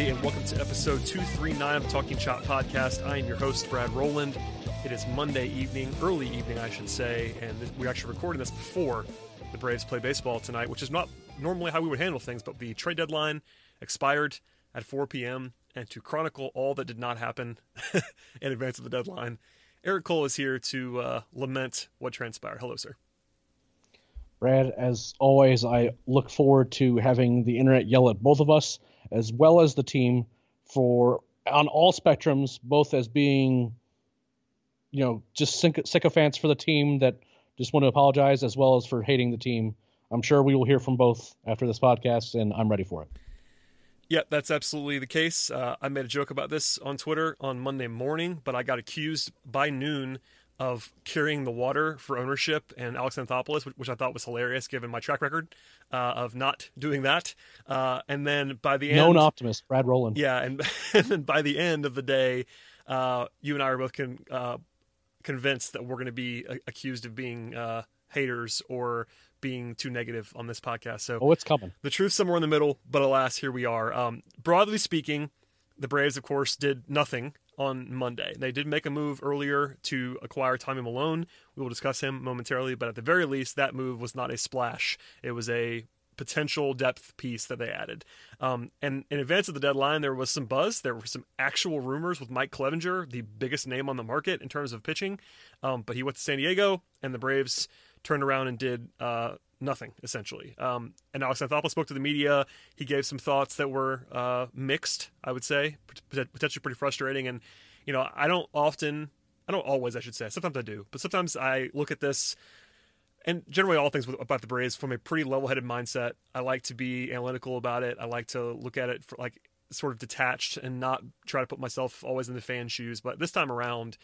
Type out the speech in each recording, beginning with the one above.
Everybody, and welcome to episode 239 of Talking Chop Podcast. I am your host, Brad Rowland. It is Monday evening, early evening, I should say, and we're actually recording this before the Braves play baseball tonight, which is not normally how we would handle things, but the trade deadline expired at 4 p.m. And to chronicle all that did not happen in advance of the deadline, Eric Cole is here to uh, lament what transpired. Hello, sir. Brad, as always, I look forward to having the internet yell at both of us as well as the team for on all spectrums, both as being, you know, just sycophants for the team that just want to apologize, as well as for hating the team. I'm sure we will hear from both after this podcast, and I'm ready for it. Yeah, that's absolutely the case. Uh, I made a joke about this on Twitter on Monday morning, but I got accused by noon of carrying the water for ownership and Alex Anthopoulos, which, I thought was hilarious given my track record uh, of not doing that. Uh, and then by the end, known optimist Brad Rowland. Yeah, and, and then by the end of the day, uh, you and I are both con- uh, convinced that we're going to be a- accused of being uh, haters or being too negative on this podcast. So, oh, it's coming. The truth somewhere in the middle, but alas, here we are. Um, broadly speaking, the Braves, of course, did nothing on Monday. They did make a move earlier to acquire Tommy Milone. We will discuss him momentarily, but at the very least, that move was not a splash. It was a potential depth piece that they added. Um, and in advance of the deadline, there was some buzz. There were some actual rumors with Mike Clevinger, the biggest name on the market in terms of pitching. Um, but he went to San Diego, and the Braves turned around and did uh, nothing essentially. Um, and Alex Anthopoulos spoke to the media. He gave some thoughts that were uh, mixed, I would say, potentially pretty frustrating. And you know, I don't often, I don't always, I should say. Sometimes I do, but sometimes I look at this. And generally, all things about the Braves from a pretty level-headed mindset. I like to be analytical about it. I like to look at it for like sort of detached and not try to put myself always in the fan shoes. But this time around,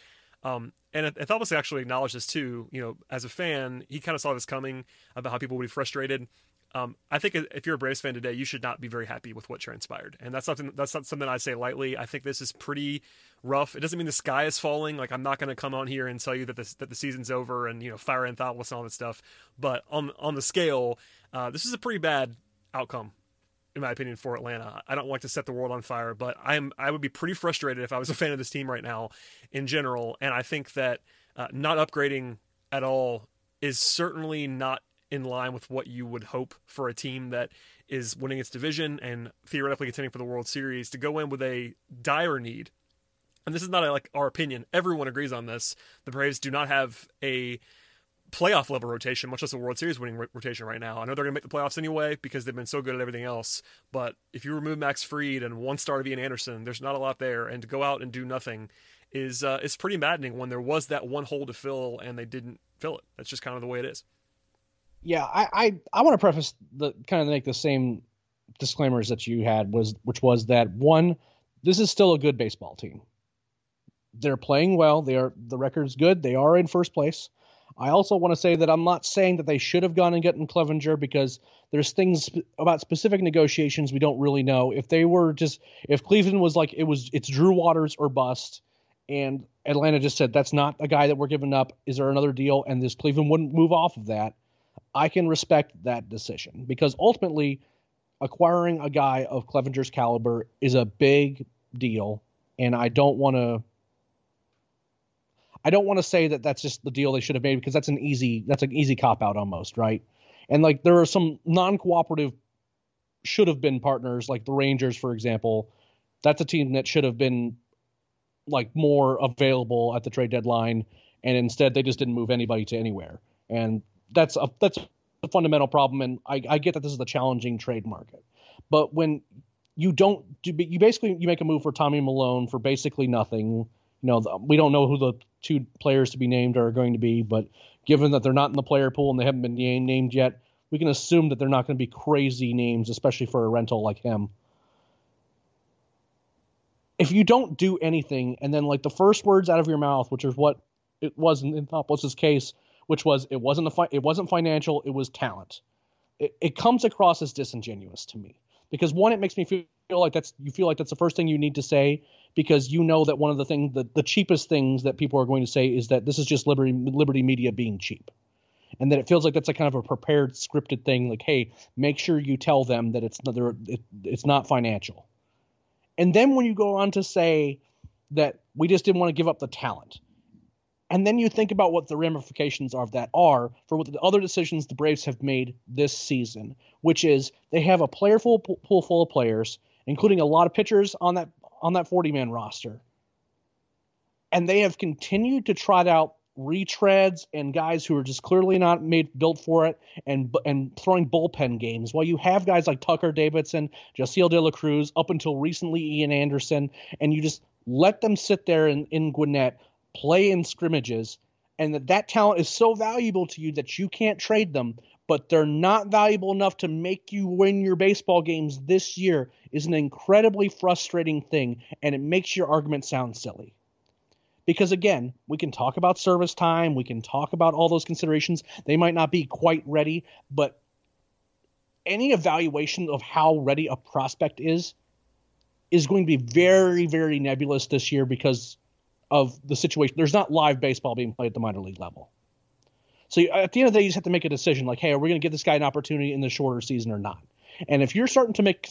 um, and Anthopoulos actually acknowledged this too. You know, as a fan, he kind of saw this coming about how people would be frustrated. Um, I think if you're a Braves fan today, you should not be very happy with what transpired, and that's something that's not something I say lightly. I think this is pretty rough. It doesn't mean the sky is falling. Like I'm not going to come on here and tell you that this that the season's over and you know fire Anthopoulos and all that stuff. But on on the scale, uh, this is a pretty bad outcome in my opinion, for Atlanta. I don't like to set the world on fire, but I'm I would be pretty frustrated if I was a fan of this team right now in general. And I think that uh, not upgrading at all is certainly not in line with what you would hope for a team that is winning its division and theoretically contending for the World Series to go in with a dire need. And this is not a, like our opinion. Everyone agrees on this. The Braves do not have a playoff level rotation, much less a World Series winning rotation right now. I know they're going to make the playoffs anyway because they've been so good at everything else. But if you remove Max Fried and one star of Ian Anderson, there's not a lot there. And to go out and do nothing is uh, is pretty maddening when there was that one hole to fill and they didn't fill it. That's just kind of the way it is. Yeah, I I, I want to preface the kind of make the same disclaimers that you had was which was that one, this is still a good baseball team. They're playing well. They are the record's good. They are in first place. I also want to say that I'm not saying that they should have gone and gotten Clevinger because there's things about specific negotiations we don't really know. If they were just if Cleveland was like it was it's Drew Waters or bust, and Atlanta just said that's not a guy that we're giving up. Is there another deal? And this Cleveland wouldn't move off of that. I can respect that decision because ultimately acquiring a guy of Clevinger's caliber is a big deal, and I don't want to I don't want to say that that's just the deal they should have made because that's an easy that's an easy cop out almost, right? And like there are some non-cooperative should have been partners, like the Rangers, for example. That's a team that should have been like more available at the trade deadline, and instead they just didn't move anybody to anywhere. And that's a that's a fundamental problem. And I, I get that this is a challenging trade market, but when you don't do, you basically you make a move for Tommy Milone for basically nothing. You know, we don't know who the two players to be named are going to be, but given that they're not in the player pool and they haven't been named yet, we can assume that they're not going to be crazy names, especially for a rental like him. If you don't do anything, and then like the first words out of your mouth, which is what it was in, in case, which was it wasn't a fi- it wasn't financial, it was talent. It, it comes across as disingenuous to me because one, it makes me feel like that's you feel like that's the first thing you need to say because you know that one of the things the, the cheapest things that people are going to say is that this is just liberty liberty media being cheap. And that it feels like that's a kind of a prepared scripted thing like hey make sure you tell them that it's not it, it's not financial. And then when you go on to say that we just didn't want to give up the talent and then you think about what the ramifications of that are for what the other decisions the Braves have made this season, which is they have a player full pool full of players, including a lot of pitchers on that on that 40 man roster. And they have continued to trot out retreads and guys who are just clearly not made built for it and and throwing bullpen games while you have guys like Tucker Davidson, Jasseel De La Cruz, up until recently Ian Anderson, and you just let them sit there in, in Gwinnett, play in scrimmages, and that, that talent is so valuable to you that you can't trade them, but they're not valuable enough to make you win your baseball games this year is an incredibly frustrating thing, and it makes your argument sound silly. Because again we can talk about service time we can talk about all those considerations. They might not be quite ready but any evaluation of how ready a prospect is is going to be very very nebulous this year because of the situation there's not live baseball being played at the minor league level so at the end of the day you just have to make a decision like hey are we going to give this guy an opportunity in the shorter season or not and if you're starting to make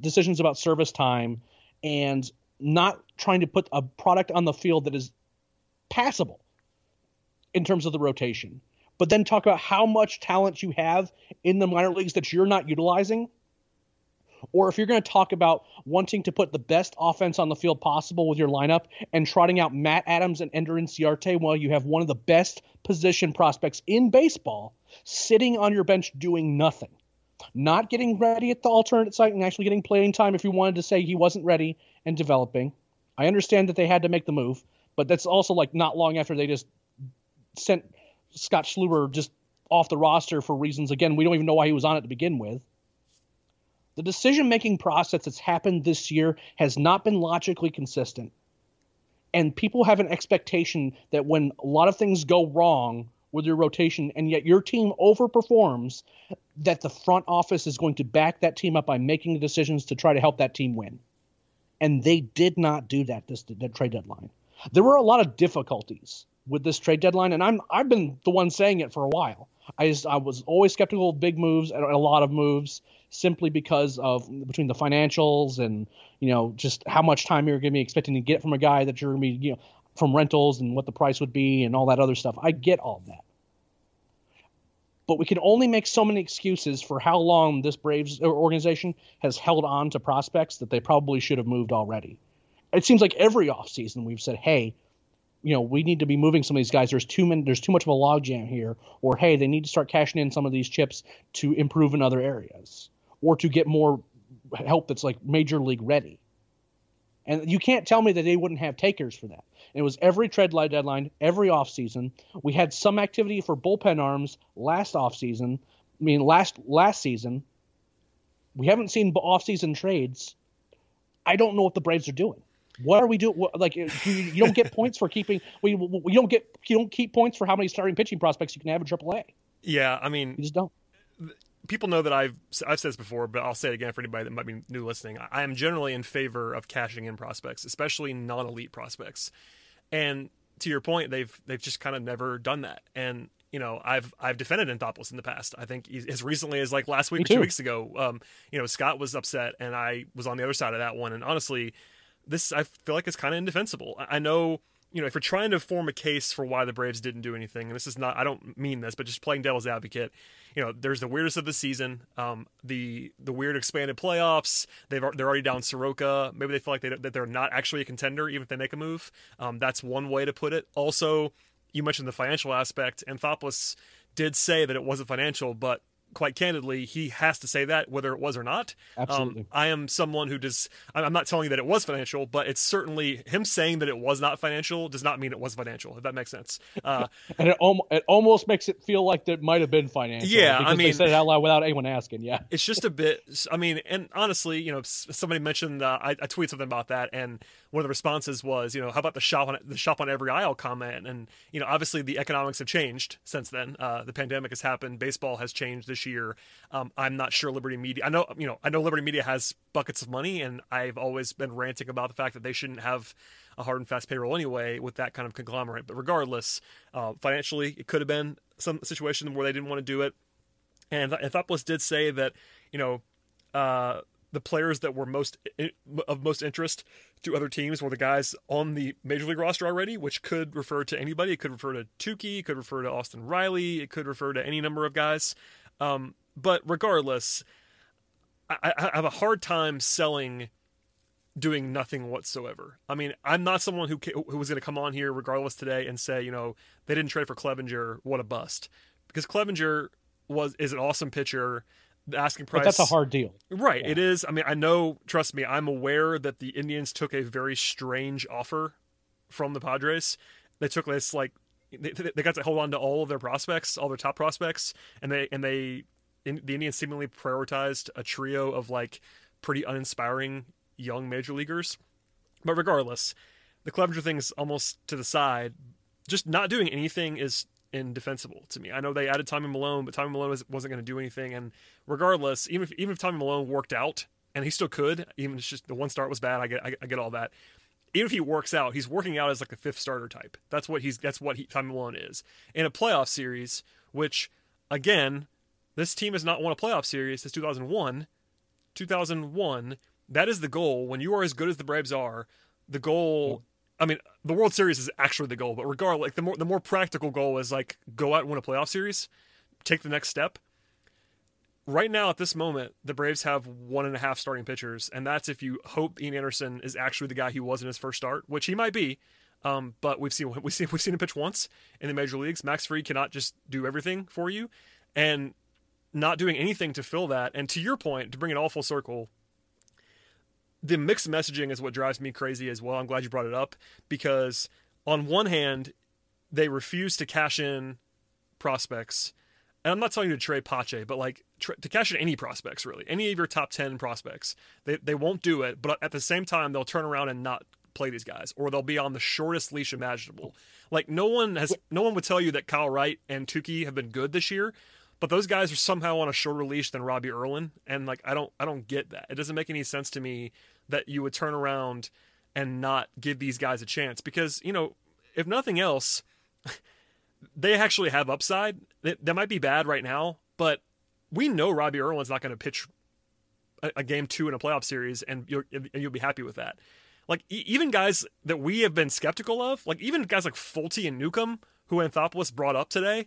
decisions about service time and not trying to put a product on the field that is passable in terms of the rotation, but then talk about how much talent you have in the minor leagues that you're not utilizing. Or if you're going to talk about wanting to put the best offense on the field possible with your lineup and trotting out Matt Adams and Ender Inciarte while you have one of the best position prospects in baseball sitting on your bench doing nothing not getting ready at the alternate site and actually getting playing time if you wanted to say he wasn't ready and developing. I understand that they had to make the move, but that's also like not long after they just sent Scott Schebler just off the roster for reasons again we don't even know why he was on it to begin with. The decision making process that's happened this year has not been logically consistent. And people have an expectation that when a lot of things go wrong, with your rotation, and yet your team overperforms, that the front office is going to back that team up by making decisions to try to help that team win. And they did not do that this the trade deadline. There were a lot of difficulties with this trade deadline, and I'm I've been the one saying it for a while. I just, I was always skeptical of big moves and a lot of moves simply because of between the financials and you know just how much time you're going to be expecting to get from a guy that you're going to be you know from rentals and what the price would be and all that other stuff. I get all that. But we can only make so many excuses for how long this Braves organization has held on to prospects that they probably should have moved already. It seems like every offseason we've said, hey, you know, we need to be moving some of these guys. There's too many. There's too much of a logjam here. Or hey, they need to start cashing in some of these chips to improve in other areas, or to get more help that's like major league ready. And you can't tell me that they wouldn't have takers for that. It was every trade line deadline, every offseason. We had some activity for bullpen arms last offseason. I mean, last last season. We haven't seen offseason trades. I don't know what the Braves are doing. What are we doing? Like, you, you, don't get points for keeping. We, we don't get. You don't keep points for how many starting pitching prospects you can have in AAA. Yeah, I mean, you just don't people know that I've I've said this before, but I'll say it again for anybody that might be new listening. I am generally in favor of cashing in prospects, especially non-elite prospects. And to your point, they've they've just kind of never done that. And you know, I've I've defended Anthopoulos in the past. I think as recently as like last week or two weeks ago, um, you know, Scott was upset, and I was on the other side of that one. And honestly, this I feel like it's kind of indefensible. I know you know, if you're trying to form a case for why the Braves didn't do anything, and this is not, I don't mean this, but just playing devil's advocate, you know, there's the weirdest of the season, um, the the weird expanded playoffs. They've they're already down Soroka. Maybe they feel like they, that they're not actually a contender, even if they make a move. Um, that's one way to put it. Also, you mentioned the financial aspect. Anthopoulos did say that it wasn't financial, but quite candidly, he has to say that whether it was or not. Absolutely. Um, I am someone who does. I'm not telling you that it was financial, but it's certainly him saying that it was not financial does not mean it was financial. If that makes sense. Uh, and it, om- it almost makes it feel like it might have been financial. Yeah, because I mean, they said it out loud without anyone asking. Yeah, it's just a bit. I mean, and honestly, you know, somebody mentioned uh, I, I tweeted something about that, and one of the responses was, you know, how about the shop on the shop on every aisle comment? And you know, obviously the economics have changed since then. Uh, the pandemic has happened. Baseball has changed this year. Um, I'm not sure Liberty Media. I know, you know, I know Liberty Media has buckets of money, and I've always been ranting about the fact that they shouldn't have a hard and fast payroll anyway with that kind of conglomerate. But regardless, uh, financially, it could have been some situation where they didn't want to do it. And Anthopoulos did say that, you know, uh, the players that were most of most interest to other teams were the guys on the major league roster already, which could refer to anybody. It could refer to Touki, it could refer to Austin Riley, it could refer to any number of guys. Um, but regardless, I, I, have a hard time selling doing nothing whatsoever. I mean, I'm not someone who who was going to come on here regardless today and say, you know, they didn't trade for Clevinger, what a bust, because Clevinger was is an awesome pitcher the asking price. But that's a hard deal. Right. Yeah. It is. I mean, I know, trust me, I'm aware that the Indians took a very strange offer from the Padres. They took this like they, they got to hold on to all of their prospects, all their top prospects, and they and they in, the Indians seemingly prioritized a trio of like pretty uninspiring young major leaguers. But regardless, the Clevinger thing's almost to the side. Just not doing anything is indefensible to me. I know they added Tommy Milone, but Tommy Milone was, not going to do anything. And regardless, even if even if Tommy Milone worked out, and he still could, even if just the one start was bad, I get I, I, get all that. Even if he works out, he's working out as like the fifth starter type. That's what he's that's what he, Tommy Milone is in a playoff series. Which again, this team has not won a playoff series since 2001. 2001. That is the goal. When you are as good as the Braves are, the goal I mean, the World Series is actually the goal, but regardless, like the more the more practical goal is like go out and win a playoff series, take the next step. Right now, at this moment, the Braves have one and a half starting pitchers, and that's if you hope Ian Anderson is actually the guy he was in his first start, which he might be. Um, but we've seen we've seen we've seen him pitch once in the major leagues. Max Fried cannot just do everything for you, and not doing anything to fill that. And to your point, to bring it all full circle, the mixed messaging is what drives me crazy as well. I'm glad you brought it up because on one hand, they refuse to cash in prospects. And I'm not telling you to trade Pache, but like tra- to cash in any prospects, really, any of your top 10 prospects. They, they won't do it, but at the same time, they'll turn around and not play these guys, or they'll be on the shortest leash imaginable. Like no one has, no one would tell you that Kyle Wright and Touki have been good this year, but those guys are somehow on a shorter leash than Robbie Erlin, and like I don't, I don't get that. It doesn't make any sense to me that you would turn around and not give these guys a chance because you know if nothing else they actually have upside that might be bad right now but we know robbie erlin's not going to pitch a, a, game two in a playoff series and you'll, and you'll be happy with that like even guys that we have been skeptical of like even guys like Folty and newcomb who anthopoulos brought up today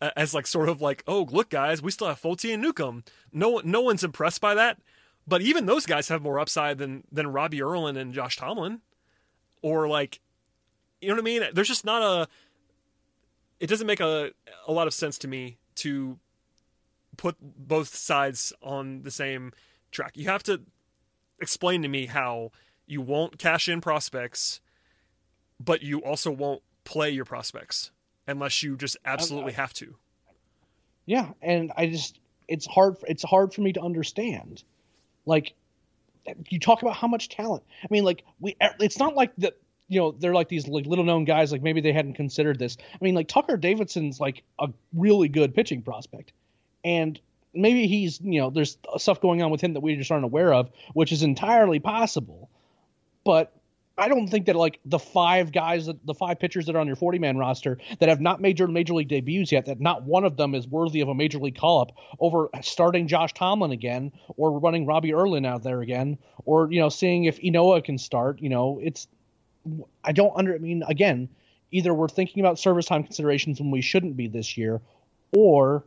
as like sort of like oh look guys we still have Folty and newcomb no no one's impressed by that but even those guys have more upside than than Robbie Erlin and Josh Tomlin, or like, you know what I mean? There's just not a. It doesn't make a a lot of sense to me to put both sides on the same track. You have to explain to me how you won't cash in prospects, but you also won't play your prospects unless you just absolutely have to. Yeah, and I just it's hard it's hard for me to understand like you talk about how much talent. I mean, like we, it's not like that. You know, they're like these like little known guys. Like maybe they hadn't considered this. I mean, like Tucker Davidson's like a really good pitching prospect, and maybe he's you know there's stuff going on with him that we just aren't aware of, which is entirely possible. But I don't think that like the five guys, that the five pitchers that are on your 40 man roster that have not made your major league debuts yet, that not one of them is worthy of a major league call up over starting Josh Tomlin again or running Robbie Erlin out there again or, you know, seeing if Ynoa can start. You know, it's I don't under. I mean, again, either we're thinking about service time considerations when we shouldn't be this year, or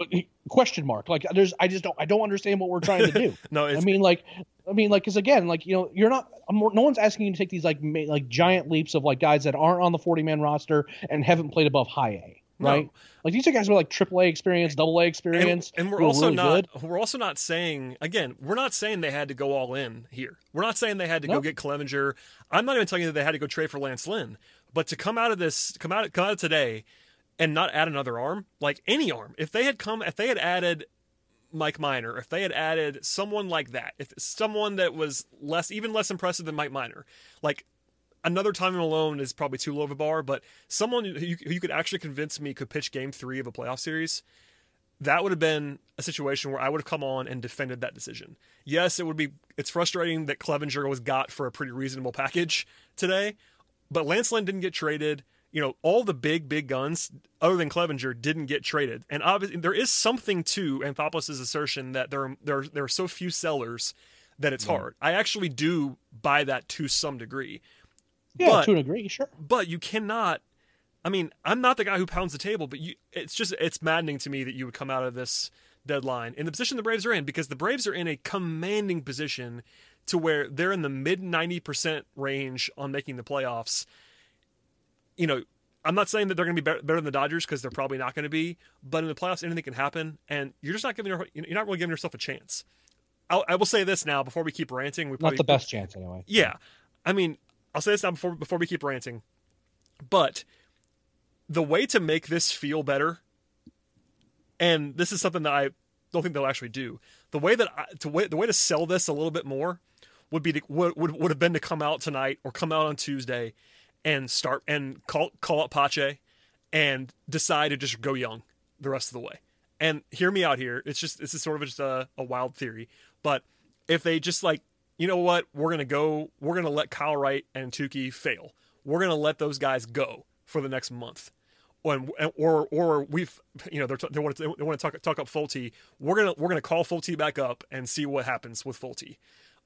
uh, question mark. Like there's, I just don't, I don't understand what we're trying to do. no, I mean, like, I mean, like, because again, like you know, you're not. no one's asking you to take these like ma- like giant leaps of like guys that aren't on the 40 man roster and haven't played above high A. Right, No. like these are guys with like triple A experience, double A experience, and, and we're also really not good. we're also not saying again we're not saying they had to go all in here. We're not saying they had to go get Clevinger. I'm not even telling you that they had to go trade for Lance Lynn. But to come out of this come out come out of today and not add another arm like any arm if they had come if they had added Mike Minor if they had added someone like that if someone that was less even less impressive than Mike Minor like another time alone is probably too low of a bar, but someone who you, who you could actually convince me could pitch game three of a playoff series, that would have been a situation where I would have come on and defended that decision. Yes, it would be. It's frustrating that Clevinger was got for a pretty reasonable package today, but Lance Lynn didn't get traded. You know, all the big, big guns other than Clevinger didn't get traded, and obviously there is something to Anthopoulos' assertion that there are, there are, there are so few sellers that it's mm-hmm. hard. I actually do buy that to some degree Yeah, but- to an degree, sure. but you cannot I mean, I'm not the guy who pounds the table, but you it's just it's maddening to me that you would come out of this deadline in the position the Braves are in because the Braves are in a commanding position to where they're in the mid 90% range on making the playoffs. You know, I'm not saying that they're going to be better, better than the Dodgers because they're probably not going to be, but in the playoffs anything can happen and you're just not giving your, you're not really giving yourself a chance. I'll, I will say this now before we keep ranting. We Not probably the best chance, anyway. yeah. I mean, I'll say this now before before we keep ranting. But the way to make this feel better, and this is something that I don't think they'll actually do. The way that I, to way, the way to sell this a little bit more would be to, would, would would have been to come out tonight or come out on Tuesday and start and call call up Pache and decide to just go young the rest of the way. And hear me out here. It's just this is sort of just a, a wild theory, but if they just like you know what we're gonna go we're gonna let Kyle Wright and Touki fail. We're gonna let those guys go for the next month. Or, or or we've you know they're they want to they want to talk talk up Folty. We're gonna we're gonna call Folty back up and see what happens with Folty,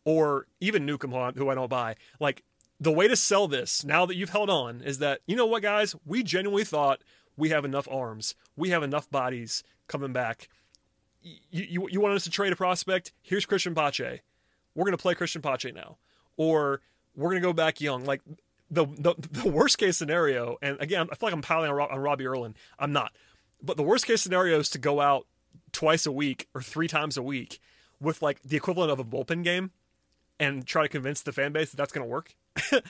or even Newcomb who I- who I don't buy. Like the way to sell this now that you've held on is that you know what guys we genuinely thought we have enough arms we have enough bodies coming back you you, you wanted us to trade a prospect here's cristian pache we're going to play cristian pache now or we're going to go back young like the, the the worst case scenario and again i feel like i'm piling on, on robbie erlin i'm not but the worst case scenario is to go out twice a week or three times a week with like the equivalent of a bullpen game and try to convince the fan base that that's going to work. they're,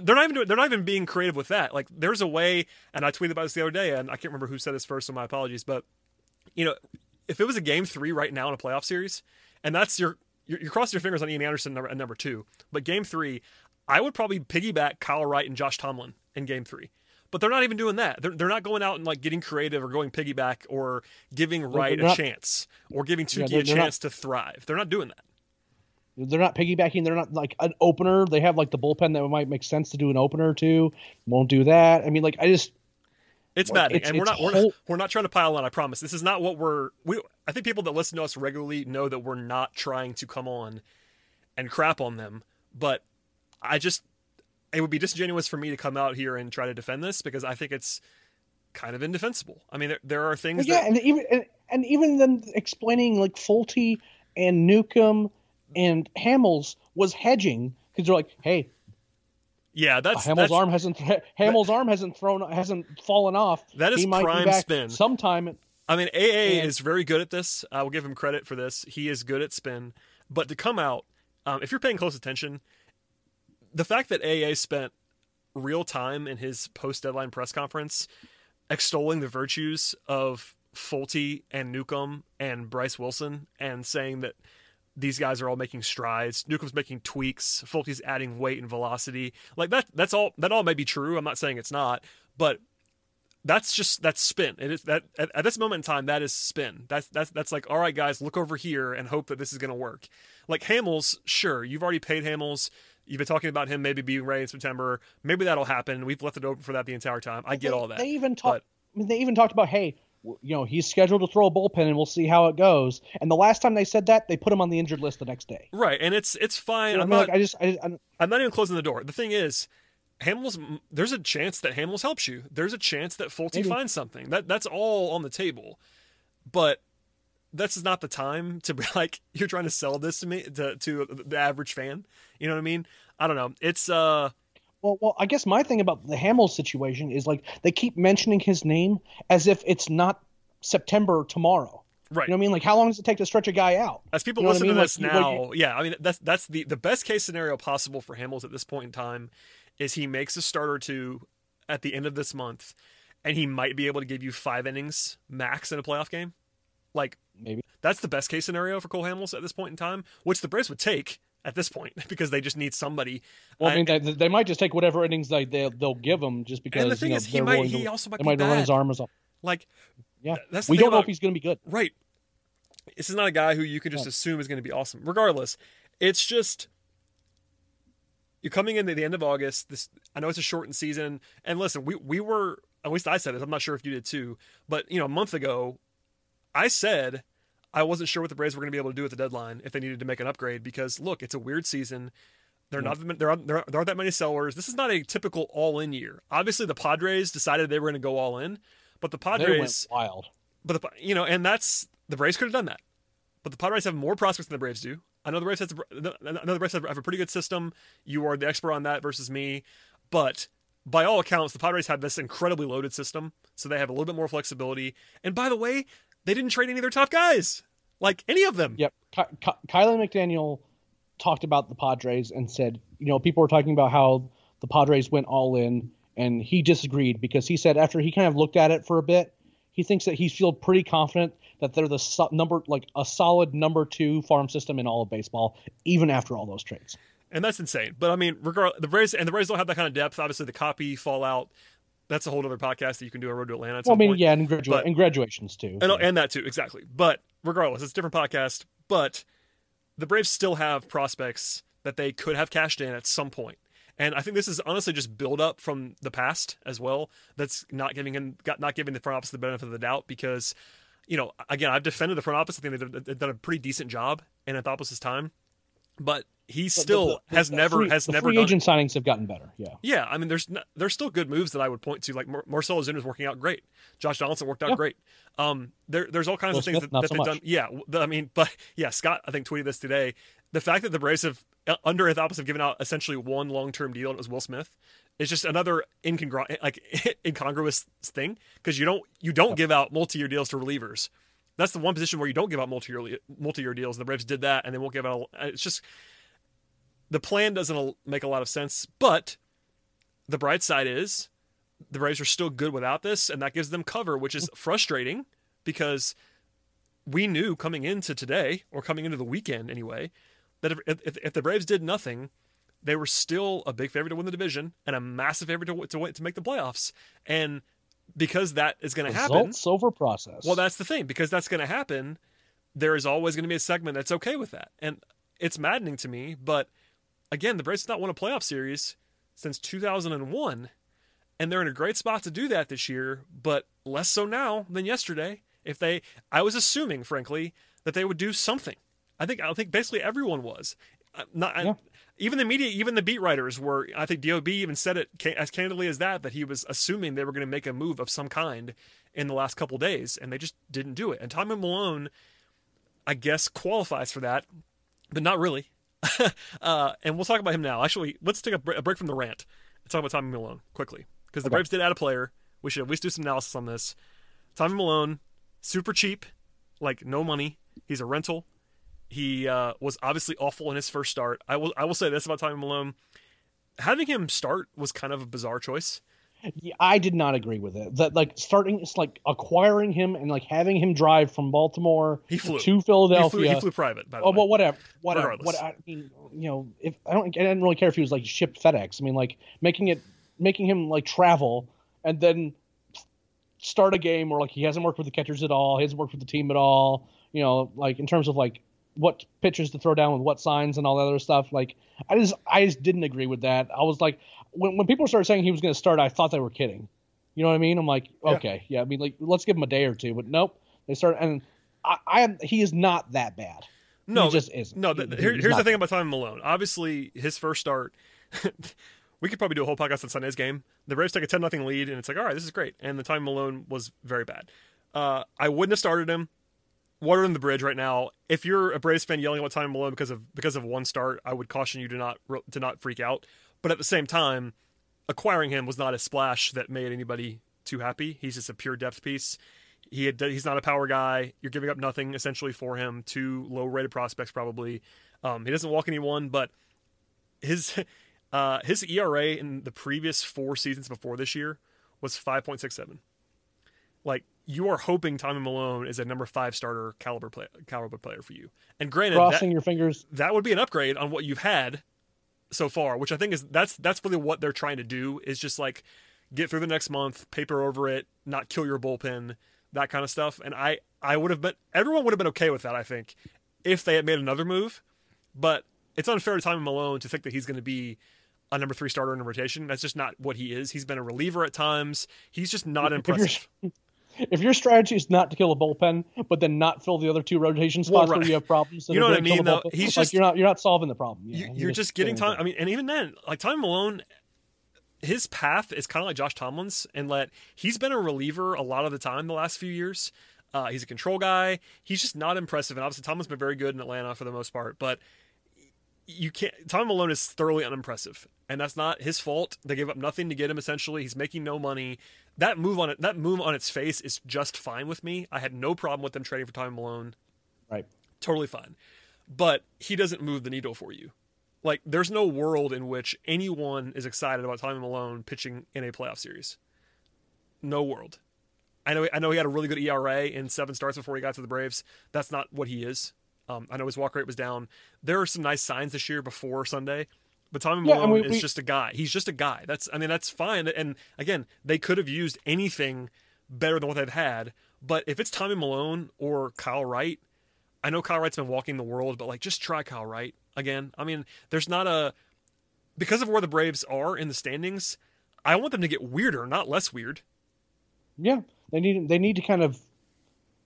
they're not even doing, they're not even being creative with that. Like there's a way, and I tweeted about this the other day, and I can't remember who said this first, so my apologies. But you know, if it was a game three right now in a playoff series, and that's your you're, you're crossing your fingers on Ian Anderson number, at number two, but game three, I would probably piggyback Kyle Wright and Josh Tomlin in game three. But they're not even doing that. They're, they're not going out and like getting creative or going piggyback or giving Wright they're a chance or giving Yeah, Touki they're- a they're not- chance to thrive. They're not doing that. They're not piggybacking. They're not like an opener. They have like the bullpen that might make sense to do an opener two. Won't do that. I mean, like I just It's Like, maddening, and we're not we're not we're not trying to pile on. I promise. This is not what we're. We I think people that listen to us regularly know that we're not trying to come on and crap on them. But I just it would be disingenuous for me to come out here and try to defend this because I think it's kind of indefensible. I mean, there, there are things yeah, that and even and, and even them explaining like Folty and Newcomb and Hamels was hedging because they're like, hey, yeah, that's Hamels' that's, arm hasn't Hamels' arm hasn't thrown hasn't fallen off. That is he might prime spin. sometime. I mean, AA And- is very good at this. I will give him credit for this. He is good at spin. But to come out, um, if you're paying close attention, the fact that AA spent real time in his post deadline press conference extolling the virtues of Folty and Newcomb and Bryce Wilson and saying that these guys are all making strides. Newcomb's making tweaks. Folty's adding weight and velocity. Like that. That's all. That all may be true. I'm not saying it's not, but that's just that's spin. It is that at, at this moment in time, that is spin. That's that's that's like all right, guys, look over here and hope that this is going to work. Like Hamels, sure, you've already paid Hamels. You've been talking about him maybe being ready in September. Maybe that'll happen. We've left it open for that the entire time. I get they, all that. They even talked. I mean, they even talked about, hey, you know, he's scheduled to throw a bullpen, and we'll see how it goes. And the last time they said that, they put him on the injured list the next day. Right, and it's it's fine. You know I'm I mean? not. Like, I just, I, I'm, I'm not even closing the door. The thing is, Hamels. There's a chance that Hamels helps you. There's a chance that Folty Maybe. finds something. That that's all on the table. But this is not the time to be like you're trying to sell this to me to to the average fan. You know what I mean? I don't know. It's uh Well, well, I guess my thing about the Hamels situation is like they keep mentioning his name as if it's not September tomorrow. right. You know what I mean? Like, how long does it take to stretch a guy out? As people You know what I listen mean? to Like, this you- what now, yeah, I mean that's that's the the best case scenario possible for Hamels at this point in time is he makes a start or two at the end of this month, and he might be able to give you five innings max in a playoff game. Like Maybe. that's the best case scenario for Cole Hamels at this point in time, which the Braves would take at this point because they just need somebody. Well, I mean, I- they, they might just take whatever innings they they'll, they'll give him just because. and the thing you know, is, he might willing he also might might run his arm as well. Like Yeah, that's we don't know if he's going to be good. Right. This is not a guy who you can just No. assume is going to be awesome. Regardless, it's just you're coming into the end of August. This I know it's a shortened season, and listen, we we were at least I said it. I'm not sure if you did too, but you know, a month ago, I said I wasn't sure what the Braves were going to be able to do at the deadline if they needed to make an upgrade because look, it's a weird season. They're Yeah. not there aren't, there aren't that many sellers. This is not a typical all in year. Obviously, the Padres decided they were going to go all in, but the Padres wild. but the you know, and that's the Braves could have done that. But the Padres have more prospects than the Braves do. The Braves has the Braves have a pretty good system. You are the expert on that versus me, but by all accounts, the Padres have this incredibly loaded system, so they have a little bit more flexibility. And by the way, they didn't trade any of their top guys, like any of them. Yep. Ky- Ky- McDaniel talked about the Padres and said, you know, people were talking about how the Padres went all in, and he disagreed because he said after he kind of looked at it for a bit, he thinks that he feels pretty confident that they're the so- number, like a solid number two farm system in all of baseball, even after all those trades. and that's insane. But I mean, regard the Braves and the Braves don't have that kind of depth. Obviously, the Coppy fallout. That's a whole other podcast that you can do on Road to Atlanta. At Well, I mean, point. yeah, and, But- and graduations too. and, and that too exactly but regardless it's a different podcast but the braves still have prospects that they could have cashed in at some point. and i think this is honestly just build up from the past as well that's not giving him got not giving the front office the benefit of the doubt because you know again i've defended the front office i think they've, they've done a pretty decent job in Anthopoulos' time but he still the- the- has the never free, has never free done it. agent signings have gotten better. Yeah. Yeah, I mean, there's n there's still good moves that I would point to. Like Mar- Marcell Ozuna is working out great. Josh Donaldson worked out Yeah. great. Um, there there's all kinds Will of things Smith, that, that so they've much. done. Yeah, I mean, but yeah, Scott I think tweeted this today. The fact that the Braves have uh, under Anthopoulos have given out essentially one long term deal and it was Will Smith is just another incongru- eh, like incongruous thing because you don't you don't give out multi year deals to relievers. That's the one position where you don't give out multi year multi year deals. The Braves did that, and they won't give out. A, eh, it's just the plan doesn't make a lot of sense. But the bright side is the Braves are still good without this, and that gives them cover, which is frustrating because we knew coming into today or coming into the weekend anyway that if, if, if the Braves did nothing, they were still a big favorite to win the division and a massive favorite to to, win- to make the playoffs. And because that is going to happen, Results over process. well, that's the thing because that's going to happen. There is always going to be a segment that's okay with that, and it's maddening to me. But again, the Braves have not won a playoff series since 2001, and they're in a great spot to do that this year. But less so now than yesterday. If they, I was assuming, frankly, that they would do something. I think I think basically everyone was. Uh, Not Yeah. Even the media, even the beat writers were. I think Dob even said it as candidly as that that he was assuming they were going to make a move of some kind in the last couple days, and they just didn't do it. And Tommy Milone, I guess, qualifies for that, but not really. uh, and we'll talk about him now. Actually, let's take a, a break from the rant and talk about Tommy Milone quickly because the Okay. Braves did add a player. We should at least do some analysis on this. Tommy Milone, super cheap, like no money. He's a rental. He uh, was obviously awful in his first start. I will I will say this about Tommy Milone: having him start was kind of a bizarre choice. Yeah, I did not agree with it. That like starting, it's like acquiring him and like having him drive from Baltimore He to He Philadelphia. flew, he flew private, by the Oh, way. well, whatever, whatever. Regardless. What I mean, you know, if I don't, I didn't really care if he was like shipped FedEx. I mean, like making it, making him like travel and then start a game where like he hasn't worked with the catchers at all, he hasn't worked with the team at all. You know, like in terms of like what pitches to throw down with what signs and all that other stuff. Like I just, I just didn't agree with that. I was like, when when people started saying he was going to start, I thought they were kidding. You know what I mean? I'm like, okay, yeah. I mean, like, let's give him a day or two. But nope, they start, and I, I am. He is not that bad. No, he just isn't. No, He- here, here's the thing about Tommy Milone. Obviously, his first start, we could probably do a whole podcast on Sunday's game. The Braves take a 10 nothing lead, and it's like, all right, this is great. And the Tommy Milone was very bad. Uh, I wouldn't have started him. Water in the bridge right now. If you're a Braves fan yelling about Tommy Milone because of because of one start, I would caution you to not to not freak out. But at the same time, acquiring him was not a splash that made anybody too happy. He's just a pure depth piece. He had, he's not a power guy. You're giving up nothing essentially for him. Two low rated prospects probably. Um, he doesn't walk anyone, but his uh, his ERA in the previous four seasons before this year was 5.67. Like you are hoping Tommy Milone is a number five starter caliber play, caliber player for you. And granted, that, Crossing your fingers. that would be an upgrade on what you've had so far, which I think is that's that's really what they're trying to do is just like get through the next month, paper over it, not kill your bullpen, that kind of stuff. And I I would have been everyone would have been okay with that, I think, if they had made another move. But it's unfair to Tommy Milone to think that he's going to be a number three starter in a rotation. That's just not what he is. He's been a reliever at times. He's just not If you're- impressive. If your strategy is not to kill a bullpen, but then not fill the other two rotation Well, spots right. where you have problems, You know what I mean, though? bullpen, He's like just- you're not you're not solving the problem. You, you're you're just getting time. I mean, and even then, like Tommy Milone, his path is kind of like Josh Tomlin's, in that he's been a reliever a lot of the time the last few years. Uh, he's a control guy. He's just not impressive, and obviously Tomlin's been very good in Atlanta for the most part. But you can't. Tommy Milone is thoroughly unimpressive, and that's not his fault. They gave up nothing to get him. Essentially, he's making no money. That move on it, that move on its face is just fine with me. I had no problem with them trading for Tommy Milone right. totally fine. But he doesn't move the needle for you. Like, there's no world in which anyone is excited about Tommy Milone pitching in a playoff series. No world. I know. I know he had a really good ERA in seven starts before he got to the Braves. That's not what he is. Um, I know his walk rate was down. There are some nice signs this year before Sunday, but Tommy Milone and we- is we- just a guy. He's just a guy. That's. I mean, that's fine. And again, they could have used anything better than what they've had. But if it's Tommy Milone or Kyle Wright, I know Kyle Wright's been walking the world, but like just try Kyle Wright again. I mean, there's not a because of where the Braves are in the standings. I want them to get weirder, not less weird. Yeah, they need they need to kind of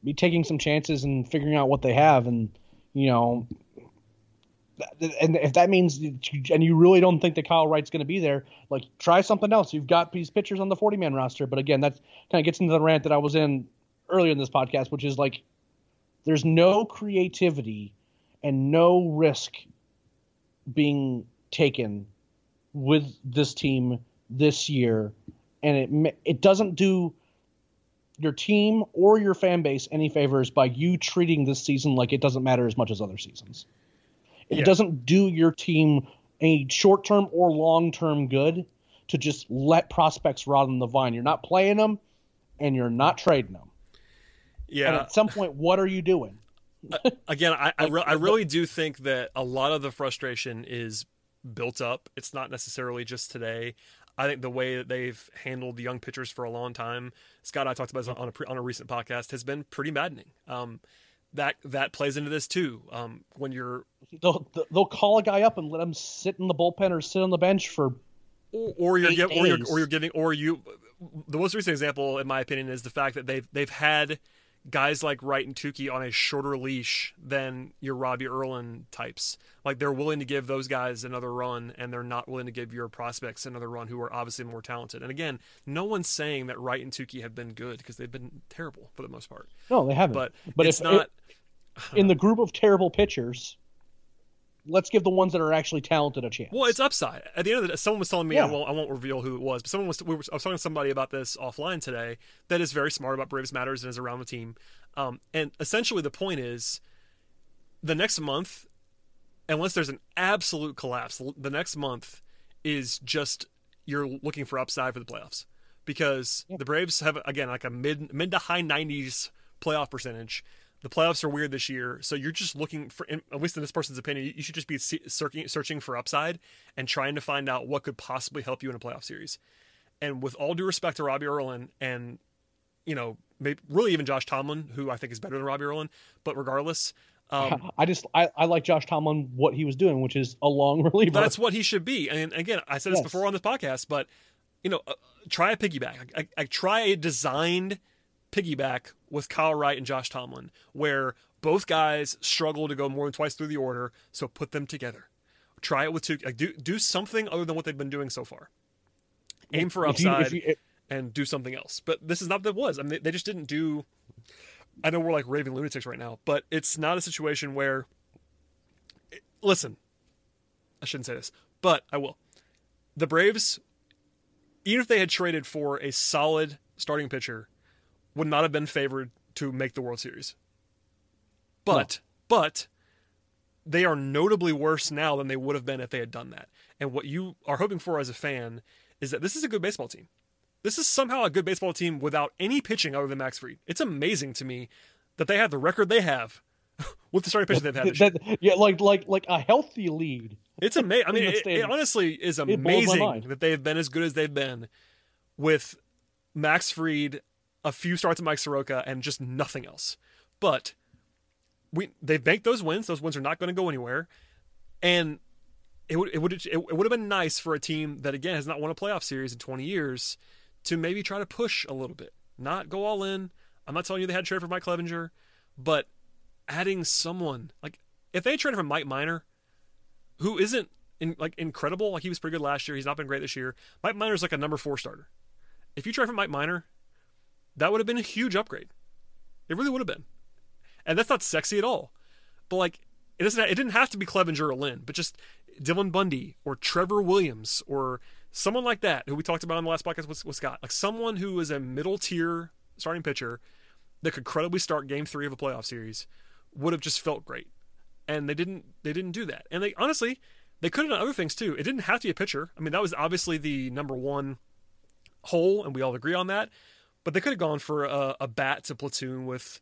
be taking some chances and figuring out what they have, and you know, and if that means and you really don't think that Kyle Wright's going to be there, like try something else. You've got these pitchers on the forty man roster, but again, that kind of gets into the rant that I was in earlier in this podcast, which is like there's no creativity and no risk being taken with this team this year, and it it doesn't do your team or your fan base any favors by you treating this season like it doesn't matter as much as other seasons. It Yeah. doesn't do your team any short term or long term good to just let prospects rot on the vine. You're not playing them and you're not trading them. And Yeah. at some point, what are you doing? Again, I I, re- I really do think that a lot of the frustration is built up. It's not necessarily just today. I think the way that they've handled the young pitchers for a long time, Scott, I talked about this on a pre- on a recent podcast, has been pretty maddening. Um, that that plays into this too. Um, when you're They'll, they'll call a guy up and let him sit in the bullpen or sit on the bench for or, or you're Eight or you're or you're giving or you the most recent example in my opinion is the fact that they've they've had guys like Wright and Touki on a shorter leash than your Robbie Erlin types. Like they're willing to give those guys another run and they're not willing to give your prospects another run who are obviously more talented. And again, no one's saying that Wright and Touki have been good because they've been terrible for the most part. no, they haven't. But, But it's if- not in the group of terrible pitchers, let's give the ones that are actually talented a chance. Well, it's upside. At the end of the day, someone was telling me, Yeah. I, won't, I won't reveal who it was, but someone was, we were, I was talking to somebody about this offline today that is very smart about Braves Matters and is around the team. Um, and essentially, the point is the next month, unless there's an absolute collapse, the next month is just you're looking for upside for the playoffs because the Braves have, again, like a mid, mid to high 90s playoff percentage. The playoffs are weird this year, so you're just looking for, in- at least in this person's opinion, you should just be searching, searching for upside and trying to find out what could possibly help you in a playoff series. And with all due respect to Robbie Erlin and, you know, maybe really even Josh Tomlin, who I think is better than Robbie Erlin, but regardless, um, I just I, I like Josh Tomlin what he was doing, which is a long reliever. that's what he should be. And again, I said this Yes. before on this podcast, but you know, uh, try a piggyback. I, I, I try a designed piggyback with Kyle Wright and Josh Tomlin, where both guys struggle to go more than twice through the order. So put them together. Try it with two. Like do do something other than what they've been doing so far. Aim for If you- if upside you- and do something else. But this is not what it was. I mean, they, they just didn't do. I know we're like raving lunatics right now, but it's not a situation where. Listen, I shouldn't say this, but I will. The Braves, even if they had traded for a solid starting pitcher, would not have been favored to make the World Series. But, but, they are notably worse now than they would have been if they had done that. And what you are hoping for as a fan is that this is a good baseball team. This is somehow a good baseball team without any pitching other than Max Fried. It's amazing to me that they have the record they have with the starting pitching they've had. That, yeah, like like like a healthy lead. It's amazing. I mean, it, it honestly is amazing that they've been as good as they've been with Max Fried, a few starts of Mike Soroka, and just nothing else. But we they've banked those wins. Those wins are not going to go anywhere, and it would it would it, would have been nice for a team that again has not won a playoff series in 20 years to maybe try to push a little bit, not go all in. I'm not telling you they had to trade for Mike Clevinger, but adding someone like if they traded for Mike Minor, who isn't in, like incredible, like he was pretty good last year. He's not been great this year. Mike Minor's like a number four starter. If you trade for Mike Minor, that would have been a huge upgrade. It really would have been, and that's not sexy at all. But like, it doesn't. It didn't have to be Clevinger or Lynn, but just Dylan Bundy or Trevor Williams or someone like that who we talked about on the last podcast with, with Scott, like someone who is a middle tier starting pitcher that could credibly start Game Three of a playoff series would have just felt great. And they didn't. They didn't do that. And they honestly, they could have done other things too. It didn't have to be a pitcher. I mean, that was obviously the number one hole, and we all agree on that. But they could have gone for a, a bat to platoon with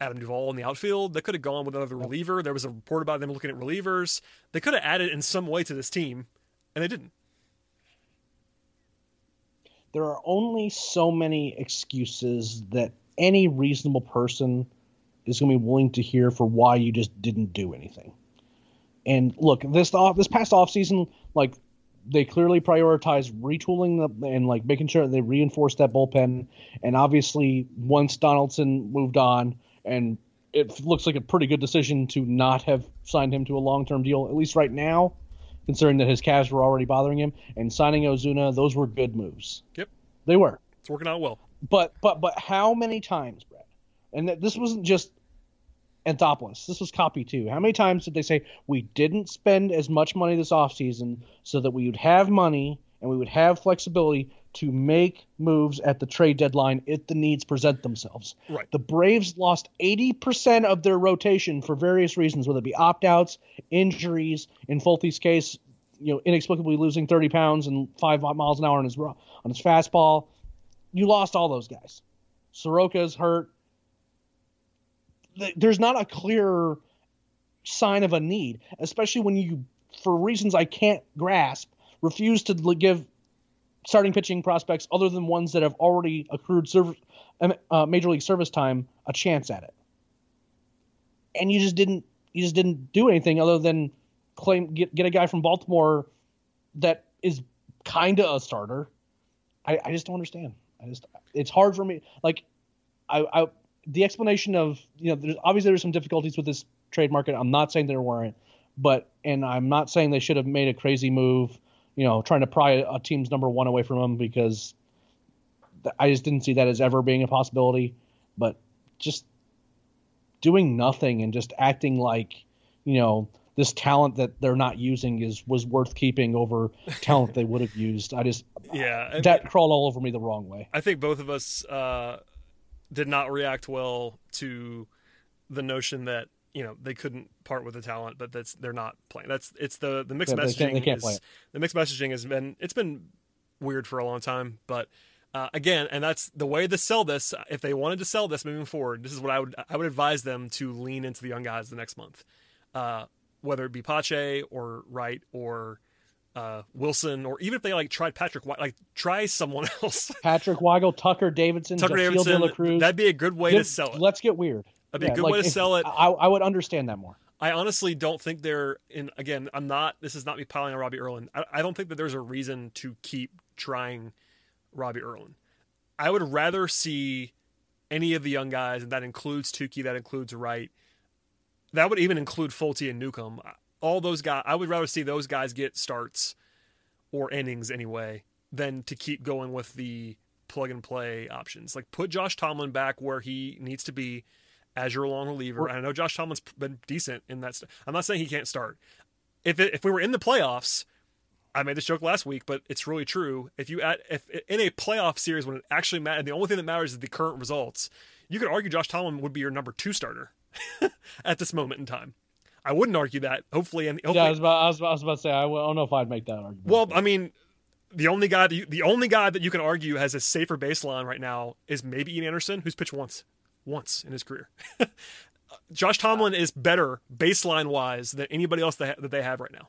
Adam Duvall in the outfield. They could have gone with another reliever. There was a report about them looking at relievers. They could have added in some way to this team, and they didn't. there are only so many excuses that any reasonable person is going to be willing to hear for why you just didn't do anything. And look, this off this past off season, like they clearly prioritized retooling the, and like making sure they reinforced that bullpen. And obviously, once Donaldson moved on, and it looks like a pretty good decision to not have signed him to a long term deal, at least right now, considering that his calves were already bothering him. And signing Ozuna, those were good moves. Yep, They were. it's working out well. But but but how many times, Brad? And that this wasn't just Anthopoulos. This was Coppy too. How many times did they say we didn't spend as much money this offseason so that we would have money and we would have flexibility to make moves at the trade deadline if the needs present themselves? Right. The Braves lost 80% of their rotation for various reasons, whether it be opt outs, injuries, in Folty's case, you know, inexplicably losing 30 pounds and five miles an hour on his on his fastball. You lost all those guys. Soroka's hurt. Th- There's not a clear sign of a need, especially when you, for reasons I can't grasp, refuse to give starting pitching prospects other than ones that have already accrued serv- uh, major league service time a chance at it. And you just didn't. You just didn't do anything other than claim get get a guy from Baltimore that is kind of a starter. I, I just don't understand. I just it's hard for me. Like I, I the explanation of you know there's obviously there's some difficulties with this trade market. I'm not saying there weren't, but and I'm not saying they should have made a crazy move. You know, trying to pry a, team's number one away from them because I just didn't see that as ever being a possibility. But just doing nothing and just acting like you know this talent that they're not using is was worth keeping over talent they would have used. I just Yeah, I- that crawled all over me the wrong way. I think both of us uh, did not react well to the notion that you know they couldn't part with the talent, but that's they're not playing. That's it's the the mixed Yeah, they messaging. can't- they can't is. The mixed messaging has been it's been weird for a long time, but. Uh, again, and that's the way to sell this. If they wanted to sell this moving forward, this is what I would I would advise them to lean into the young guys the next month, uh, whether it be Pache or Wright or uh, Wilson, or even if they like tried Patrick like try someone else. Patrick Weigel, Tucker Davidson, Tucker Davidson, Cruz. that'd be a good way to sell it. Let's get weird. That'd be a good way to if- sell it. I, I would understand that more. I honestly don't think they're in. Again, I'm not. This is not me piling on Robbie Erlin. I, I don't think that there's a reason to keep trying Robbie Erlin. I would rather see any of the young guys, and that includes Touki, that includes Wright, that would even include Folty and Newcomb. All those guys, I would rather see those guys get starts or innings anyway than to keep going with the plug and play options. Like put Josh Tomlin back where he needs to be as your long reliever. And I know Josh Tomlin's been decent in that. St- I'm not saying he can't start. If it, if we were in the playoffs, I made this joke last week, but it's really true. If you add if in a playoff series when it actually matters, the only thing that matters is the current results. You could argue Josh Tomlin would be your number two starter at this moment in time. I wouldn't argue that. Hopefully, and hopefully, yeah, I was, about, I, was, I was about to say I don't know if I'd make that argument. Well, I mean, the only guy that you, the only guy that you can argue has a safer baseline right now is maybe Ian Anderson, who's pitched once, once in his career. Josh Tomlin is better baseline wise than anybody else that, that they have right now.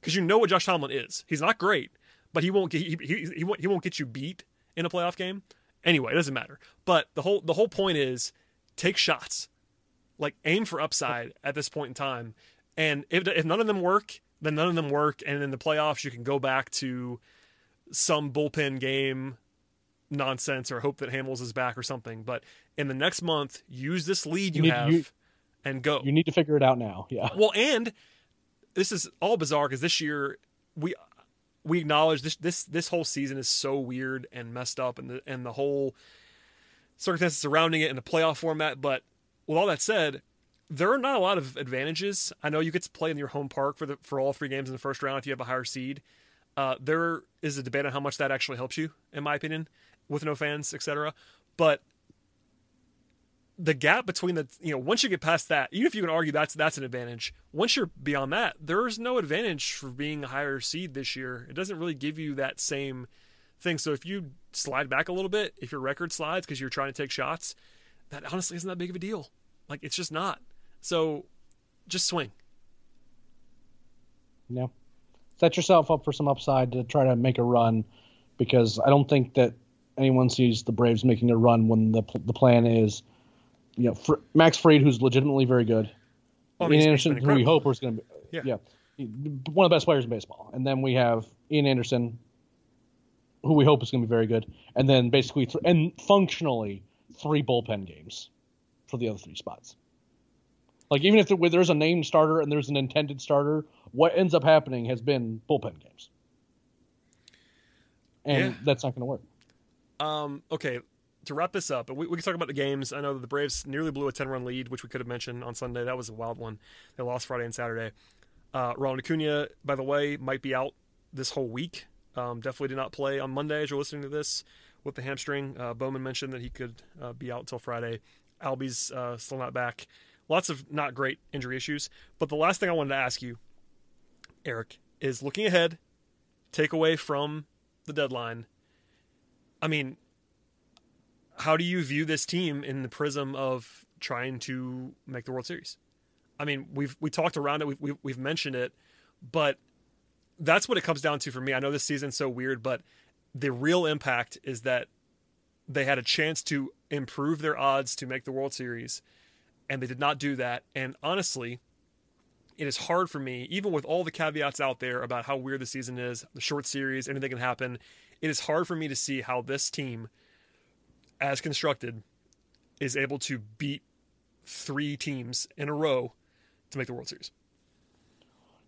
Because you know what Josh Tomlin is. He's not great, but he won't get he, he, he, won't, he won't get you beat in a playoff game. Anyway, it doesn't matter. But the whole the whole point is take shots, like aim for upside at this point in time. And if if none of them work, then none of them work. And in the playoffs, you can go back to some bullpen game nonsense or hope that Hamels is back or something. But in the next month, use this lead you, you need, have you, and go. You need to figure it out now. Yeah. Well, and this is all bizarre because this year we we acknowledge this this this whole season is so weird and messed up, and the and the whole circumstances surrounding it and the playoff format. But with all that said, there are not a lot of advantages. I know you get to play in your home park for the for all three games in the first round if you have a higher seed. Uh, there is a debate on how much that actually helps you, in my opinion, with no fans, etc. But the gap between the you know once you get past that, even if you can argue that's that's an advantage, once you're beyond that, there is no advantage for being a higher seed this year. It doesn't really give you that same thing. So if you slide back a little bit, if your record slides because you're trying to take shots, that honestly isn't that big of a deal. Like it's just not. So just swing. Yeah. Set yourself up for some upside to try to make a run because I don't think that anyone sees the Braves making a run when the the plan is you know, Fr- Max Fried, who's legitimately very good. Well, Ian Anderson, who we hope is going to be, yeah. yeah, one of the best players in baseball. And then we have Ian Anderson, who we hope is going to be very good. And then basically, th- and functionally, three bullpen games for the other three spots. Like even if there's a named starter and there's an intended starter, what ends up happening has been bullpen games, and yeah. that's not going to work. Um. Okay to wrap this up, we, we can talk about the games. I know that the Braves nearly blew a 10 run lead, which we could have mentioned on Sunday. That was a wild one. They lost Friday and Saturday. Uh, Ronald Acuna, by the way, might be out this whole week. Um, definitely did not play on Monday as you're listening to this with the hamstring. Uh, Bowman mentioned that he could uh, be out until Friday. Albies uh, still not back. Lots of not great injury issues. But the last thing I wanted to ask you, Eric, is looking ahead, takeaway from the deadline. I mean, how do you view this team in the prism of trying to make the World Series? I mean, we've we talked around it, we've we've, we've mentioned it, but that's what it comes down to for me. I know this season's so weird, but the real impact is that they had a chance to improve their odds to make the World Series, and they did not do that. And honestly, it is hard for me, even with all the caveats out there about how weird the season is, the short series, anything can happen. It is hard for me to see how this team as constructed, is able to beat three teams in a row to make the World Series.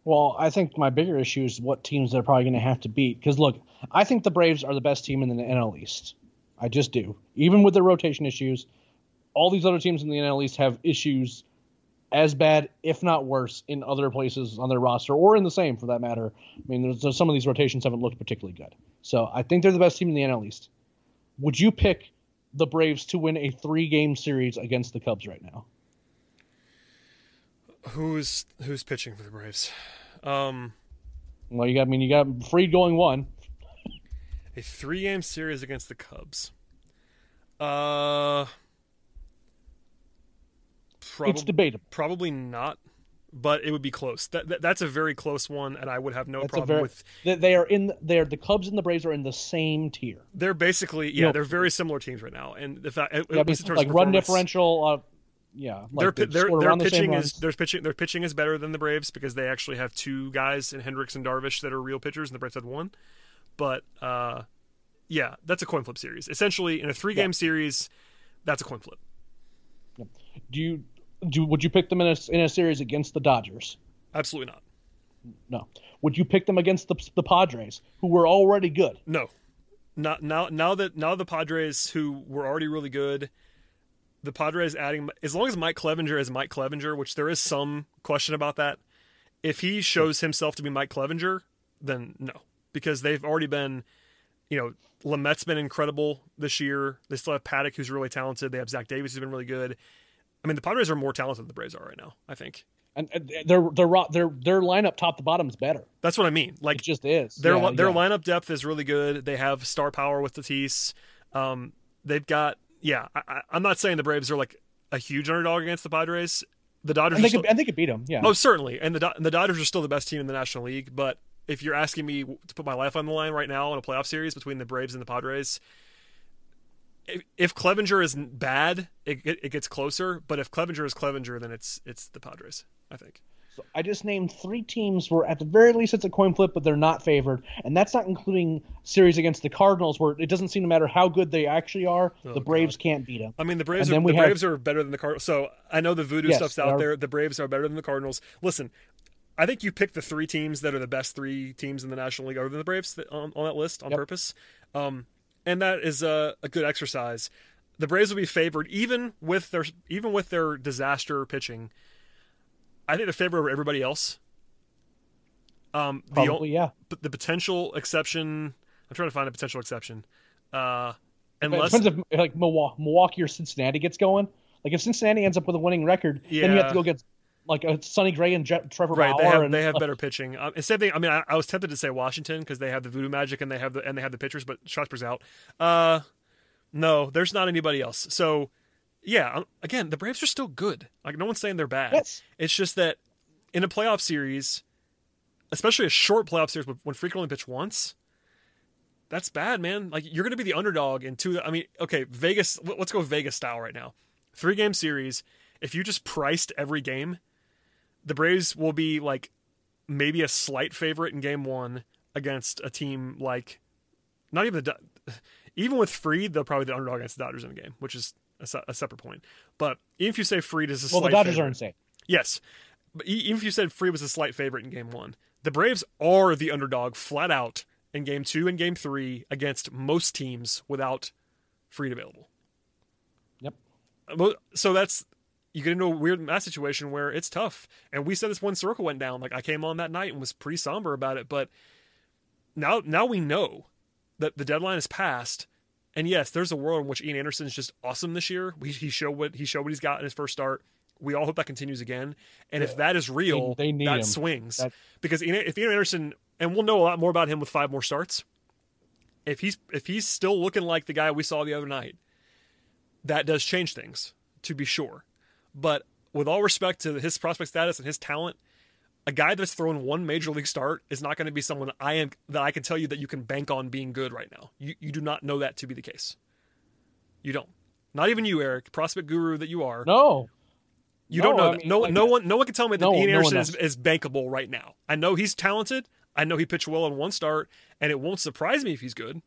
Well, I think my bigger issue is what teams they're probably going to have to beat. Because look, I think the Braves are the best team in the NL East. I just do. Even with their rotation issues, all these other teams in the NL East have issues as bad, if not worse, in other places on their roster, or in the same for that matter. I mean, some of these rotations haven't looked particularly good. So I think they're the best team in the NL East. Would you pick the Braves to win a three game series against the Cubs right now. Who's who's pitching for the Braves? Um, well, you got. I mean, you got Fried going one. A three game series against the Cubs. Uh, prob- it's debatable. Probably not but it would be close. That, that, that's a very close one, and I would have no that's problem very, with. They are in. They're the Cubs and the Braves are in the same tier. They're basically yeah, they're very similar teams right now, and the fact yeah, like run differential. Uh, yeah, like their their, their pitching the is their pitching their pitching is better than the Braves because they actually have two guys in Hendricks and Darvish that are real pitchers, and the Braves had one. but uh, yeah, that's a coin flip series. Essentially, in a three game yeah. series, that's a coin flip. Do you do? Would you pick them in a in a series against the Dodgers? Absolutely not. No. Would you pick them against the the Padres, who were already good? No. Not now. Now that now the Padres, who were already really good, the Padres adding as long as Mike Clevinger is Mike Clevinger, which there is some question about that. If he shows himself to be Mike Clevinger, then no, because they've already been, you know, Lamet's been incredible this year. They still have Paddock, who's really talented. They have Zach Davies, who's been really good. I mean, the Padres are more talented than the Braves are right now. I think. And their their their their lineup top to bottom is better. That's what I mean. Like it just is. Their yeah, their yeah. lineup depth is really good. They have star power with Tatis. Um, they've got yeah. I, am not saying the Braves are like a huge underdog against the Padres. The Dodgers. And they, still, could, and they could beat them. Yeah. Oh, certainly. And the the Dodgers are still the best team in the National League. But if you're asking me to put my life on the line right now in a playoff series between the Braves and the Padres, if, if Clevinger is bad, it, it gets closer. But if Clevinger is Clevinger, then it's it's the Padres. I think. So I just named three teams where, at the very least, it's a coin flip, but they're not favored, and that's not including series against the Cardinals, where it doesn't seem to matter how good they actually are. Oh, the Braves God. can't beat them. I mean, the Braves. Are, the have, Braves are better than the Cardinals. So I know the voodoo yes, stuff's out are, there. The Braves are better than the Cardinals. Listen, I think you picked the three teams that are the best three teams in the National League, other than the Braves, on, on that list on yep. purpose. Um, and that is a, a good exercise. The Braves will be favored even with their even with their disaster pitching. I think they're favored over everybody else. Um, the Probably, yeah. But the potential exception, I'm trying to find a potential exception. Uh, unless it depends if like Milwaukee or Cincinnati gets going. Like if Cincinnati ends up with a winning record, yeah. then you have to go get like a Sonny Gray and Je- Trevor right, Bauer. They have, and, they have better pitching. Um, instead, they, I mean, I, I, was tempted to say Washington because they have the voodoo magic and they have the and they have the pitchers, but Strasburg's out. Uh, no, there's not anybody else. So, yeah, um, again, the Braves are still good. Like no one's saying they're bad. Yes. It's just that in a playoff series, especially a short playoff series when frequently pitch once, that's bad, man. Like you're going to be the underdog in two. I mean, okay, Vegas. Let's go Vegas style right now. Three game series. If you just priced every game, the Braves will be like maybe a slight favorite in game one against a team like not even the even with Fried, they'll probably be the underdog against the Dodgers in the game, which is a, a separate point. But even if you say Fried is a well, the Dodgers favorite, are insane. Yes, but even if you said Fried was a slight favorite in game one, the Braves are the underdog flat out in game two and game three against most teams without Fried available. Yep. Uh, so that's you get into a weird math situation where it's tough. And we said this when Soroka went down. Like I came on that night and was pretty somber about it, but now now we know that the deadline is passed. And yes, there's a world in which Ian Anderson is just awesome this year. He, he showed what he showed what he's got in his first start. We all hope that continues again. And yeah. if that is real, they, they that him. swings that... because if Ian Anderson, and we'll know a lot more about him with five more starts. If he's if he's still looking like the guy we saw the other night, that does change things to be sure. But with all respect to his prospect status and his talent, a guy that's thrown one major league start is not going to be someone I am that I can tell you that you can bank on being good right now. You you do not know that to be the case. You don't. Not even you, Eric, prospect guru that you are. No. You no, don't know I that. Mean, no, like, no one, no one can tell me that no, Ian Anderson is, is bankable right now. I know he's talented. I know he pitched well in one start, and it won't surprise me if he's good.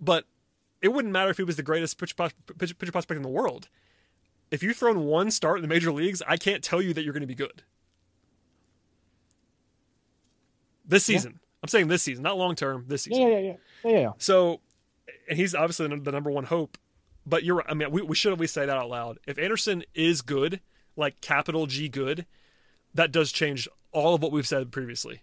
But it wouldn't matter if he was the greatest pitcher, pitcher prospect in the world if you've thrown one start in the major leagues, I can't tell you that you're going to be good. This season. Yeah. I'm saying this season, not long term, this season. Yeah, yeah, yeah. yeah, yeah. So, and he's obviously the number one hope. But you're I mean, we, we should at least say that out loud. If Anderson is good, like capital G good, that does change all of what we've said previously.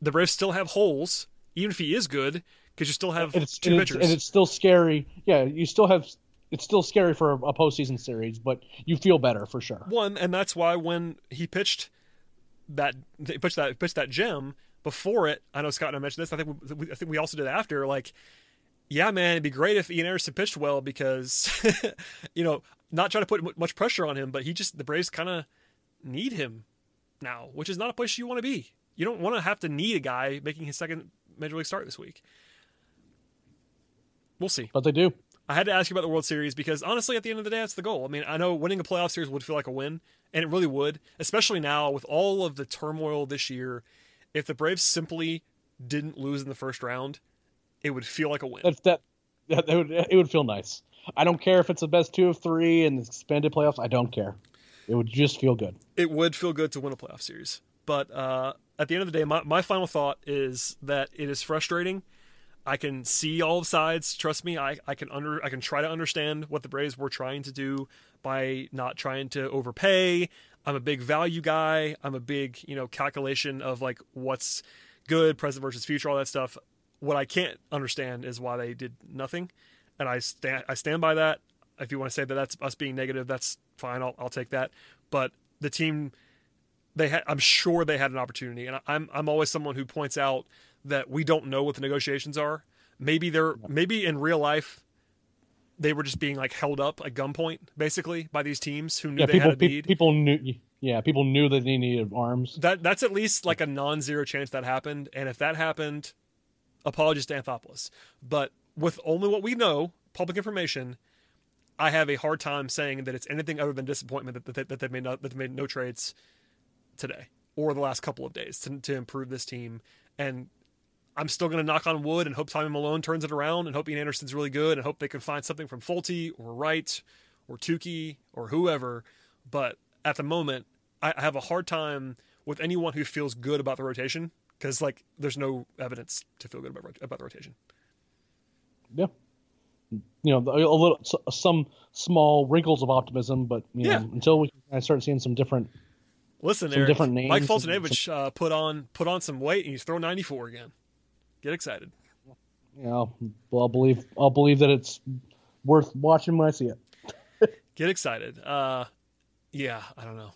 The Braves still have holes, even if he is good, because you still have it's, two and pitchers. It's, and it's still scary. Yeah, you still have it's still scary for a postseason series, but you feel better for sure. One, and that's why when he pitched that, he pitched that, pitched that gem before it. I know Scott and I mentioned this. I think we, I think we also did after. Like, yeah, man, it'd be great if Ian Anderson pitched well because, you know, not trying to put much pressure on him, but he just the Braves kind of need him now, which is not a place you want to be. You don't want to have to need a guy making his second major league start this week. We'll see. But they do. I had to ask you about the World Series because honestly, at the end of the day, that's the goal. I mean, I know winning a playoff series would feel like a win, and it really would, especially now with all of the turmoil this year. If the Braves simply didn't lose in the first round, it would feel like a win. That's that. That, that would it would feel nice. I don't care if it's the best two of three and the expanded playoffs. I don't care. It would just feel good. It would feel good to win a playoff series. But uh, at the end of the day, my, my final thought is that it is frustrating. I can see all sides. Trust me, I, I can under I can try to understand what the Braves were trying to do by not trying to overpay. I'm a big value guy. I'm a big, you know, calculation of like what's good, present versus future, all that stuff. What I can't understand is why they did nothing, and I stand I stand by that. If you want to say that that's us being negative, that's fine. I'll I'll take that. But the team, they had I'm sure they had an opportunity, and I'm I'm always someone who points out that we don't know what the negotiations are. Maybe they're maybe in real life they were just being like held up at gunpoint basically by these teams who knew Yeah, they people had a need. people knew. Yeah, people knew that they needed arms. That that's at least like a non-zero chance that happened. And if that happened, apologies to Anthopoulos. But with only what we know, public information, I have a hard time saying that it's anything other than disappointment that, that, they, that they made no, that they made no trades today or the last couple of days to, to improve this team. And I'm still going to knock on wood and hope Tommy Milone turns it around and hope Ian Anderson's really good and hope they can find something from Folty or Wright or Touki or whoever. But at the moment, I I have a hard time with anyone who feels good about the rotation because like there's no evidence to feel good about about the rotation. Yeah. You know, a little, some small wrinkles of optimism, but you know, Yeah. until we I start seeing some different. Listen, Some Eric, different names Mike and Foltynewicz uh, put on put on some weight and he's throwing 94 again. Get excited. You know, well, I'll believe I'll believe that it's worth watching when I see it. Get excited. Uh, yeah, I don't know.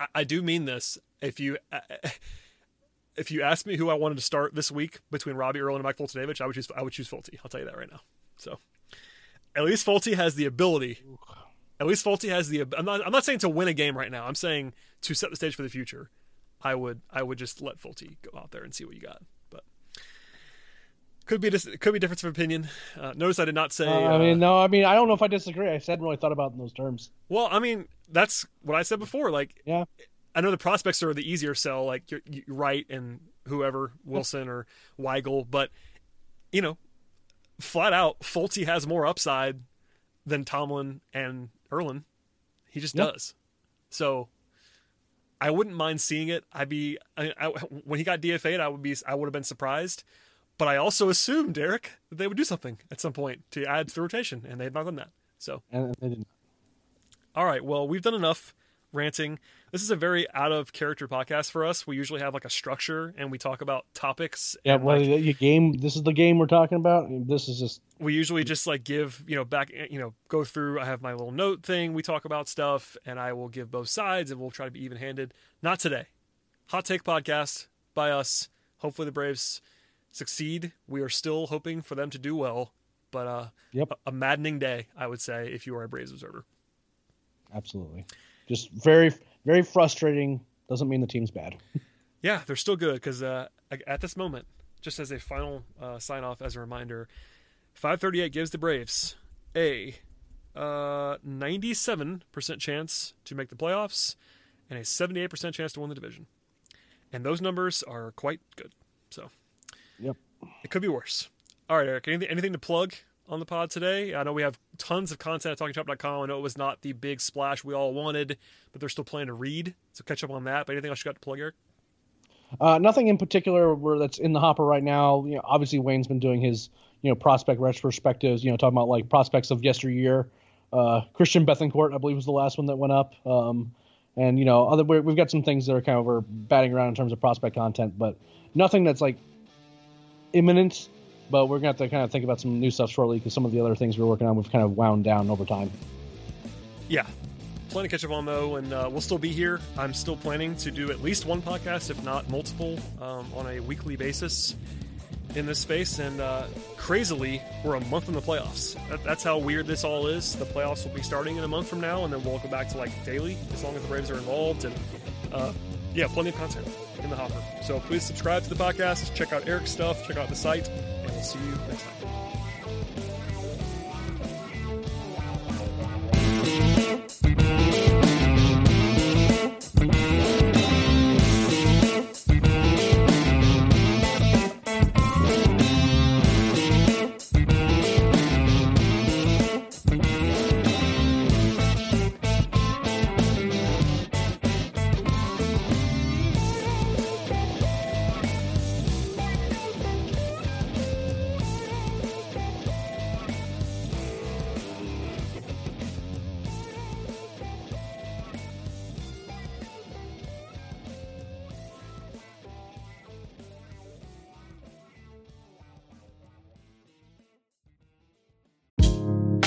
I, I do mean this. If you if you ask me who I wanted to start this week between Robbie Earl and Mike Foltynewicz, I would choose I would choose Folty. I'll tell you that right now. So at least Folty has the ability. At least Folty has the. I'm not. I'm not saying to win a game right now. I'm saying to set the stage for the future. I would. I would just let Folty go out there and see what you got. Could be. Dis- could be difference of opinion. Uh, notice I did not say. Uh, I uh, mean, no, I mean, I don't know if I disagree. I said really thought about it in those terms. Well, I mean, that's what I said before. Like, Yeah. I know the prospects are the easier sell, like you're, you're Wright and whoever Wilson or Weigel, but you know, flat out, Folty has more upside than Tomlin and Erlin. He just Yep. does. So I wouldn't mind seeing it. I'd be I, I, when he got DFA'd, I would be I would have been surprised. But I also assumed, Eric, that they would do something at some point to add to the rotation, and they had not done that. So And they didn't. all right. Well, we've done enough ranting. This is a very out of character podcast for us. We usually have like a structure and we talk about topics. Yeah, well, like, game. This is the game we're talking about. This is just we usually just like give you know back eh, you know go through. I have my little note thing. We talk about stuff, and I will give both sides, and we'll try to be even handed. Not today. Hot take podcast by us. Hopefully the Braves succeed. We are still hoping for them to do well, but uh, Yep. a, a maddening day, I would say, if you are a Braves observer. absolutely just very very frustrating. Doesn't mean the team's bad. Yeah, they're still good because uh, at this moment, just as a final uh, sign off, as a reminder, 538 gives the Braves a uh, 97% chance to make the playoffs and a 78% chance to win the division. And those numbers are quite good. So Yep. it could be worse. All right, Eric, anything, anything to plug on the pod today? I know we have tons of content at talkingchop.com. I know it was not the big splash we all wanted, but they're still plenty to read. So catch up on that. But anything else you got to plug, Eric? Uh, nothing in particular where that's in the hopper right now. You know, obviously Wayne's been doing his you know prospect retrospectives. You know, talking about like prospects of yesteryear. Uh, Christian Bethancourt, I believe, was the last one that went up. Um, and you know, other we- we've got some things that are kind of we're batting around in terms of prospect content, but nothing that's like imminent. But we're gonna have to kind of think about some new stuff shortly because some of the other things we're working on we've kind of wound down over time. yeah plenty to catch up on though and uh, we'll still be here i'm still planning to do at least one podcast if not multiple um, on a weekly basis in this space and uh, crazily we're a month in the playoffs that, that's how weird this all is the playoffs will be starting in a month from now and then we'll go back to like daily as long as the braves are involved and uh, yeah plenty of content in the hopper. So please subscribe to the podcast. Check out eric's stuff. Check out the site. And we'll see you next time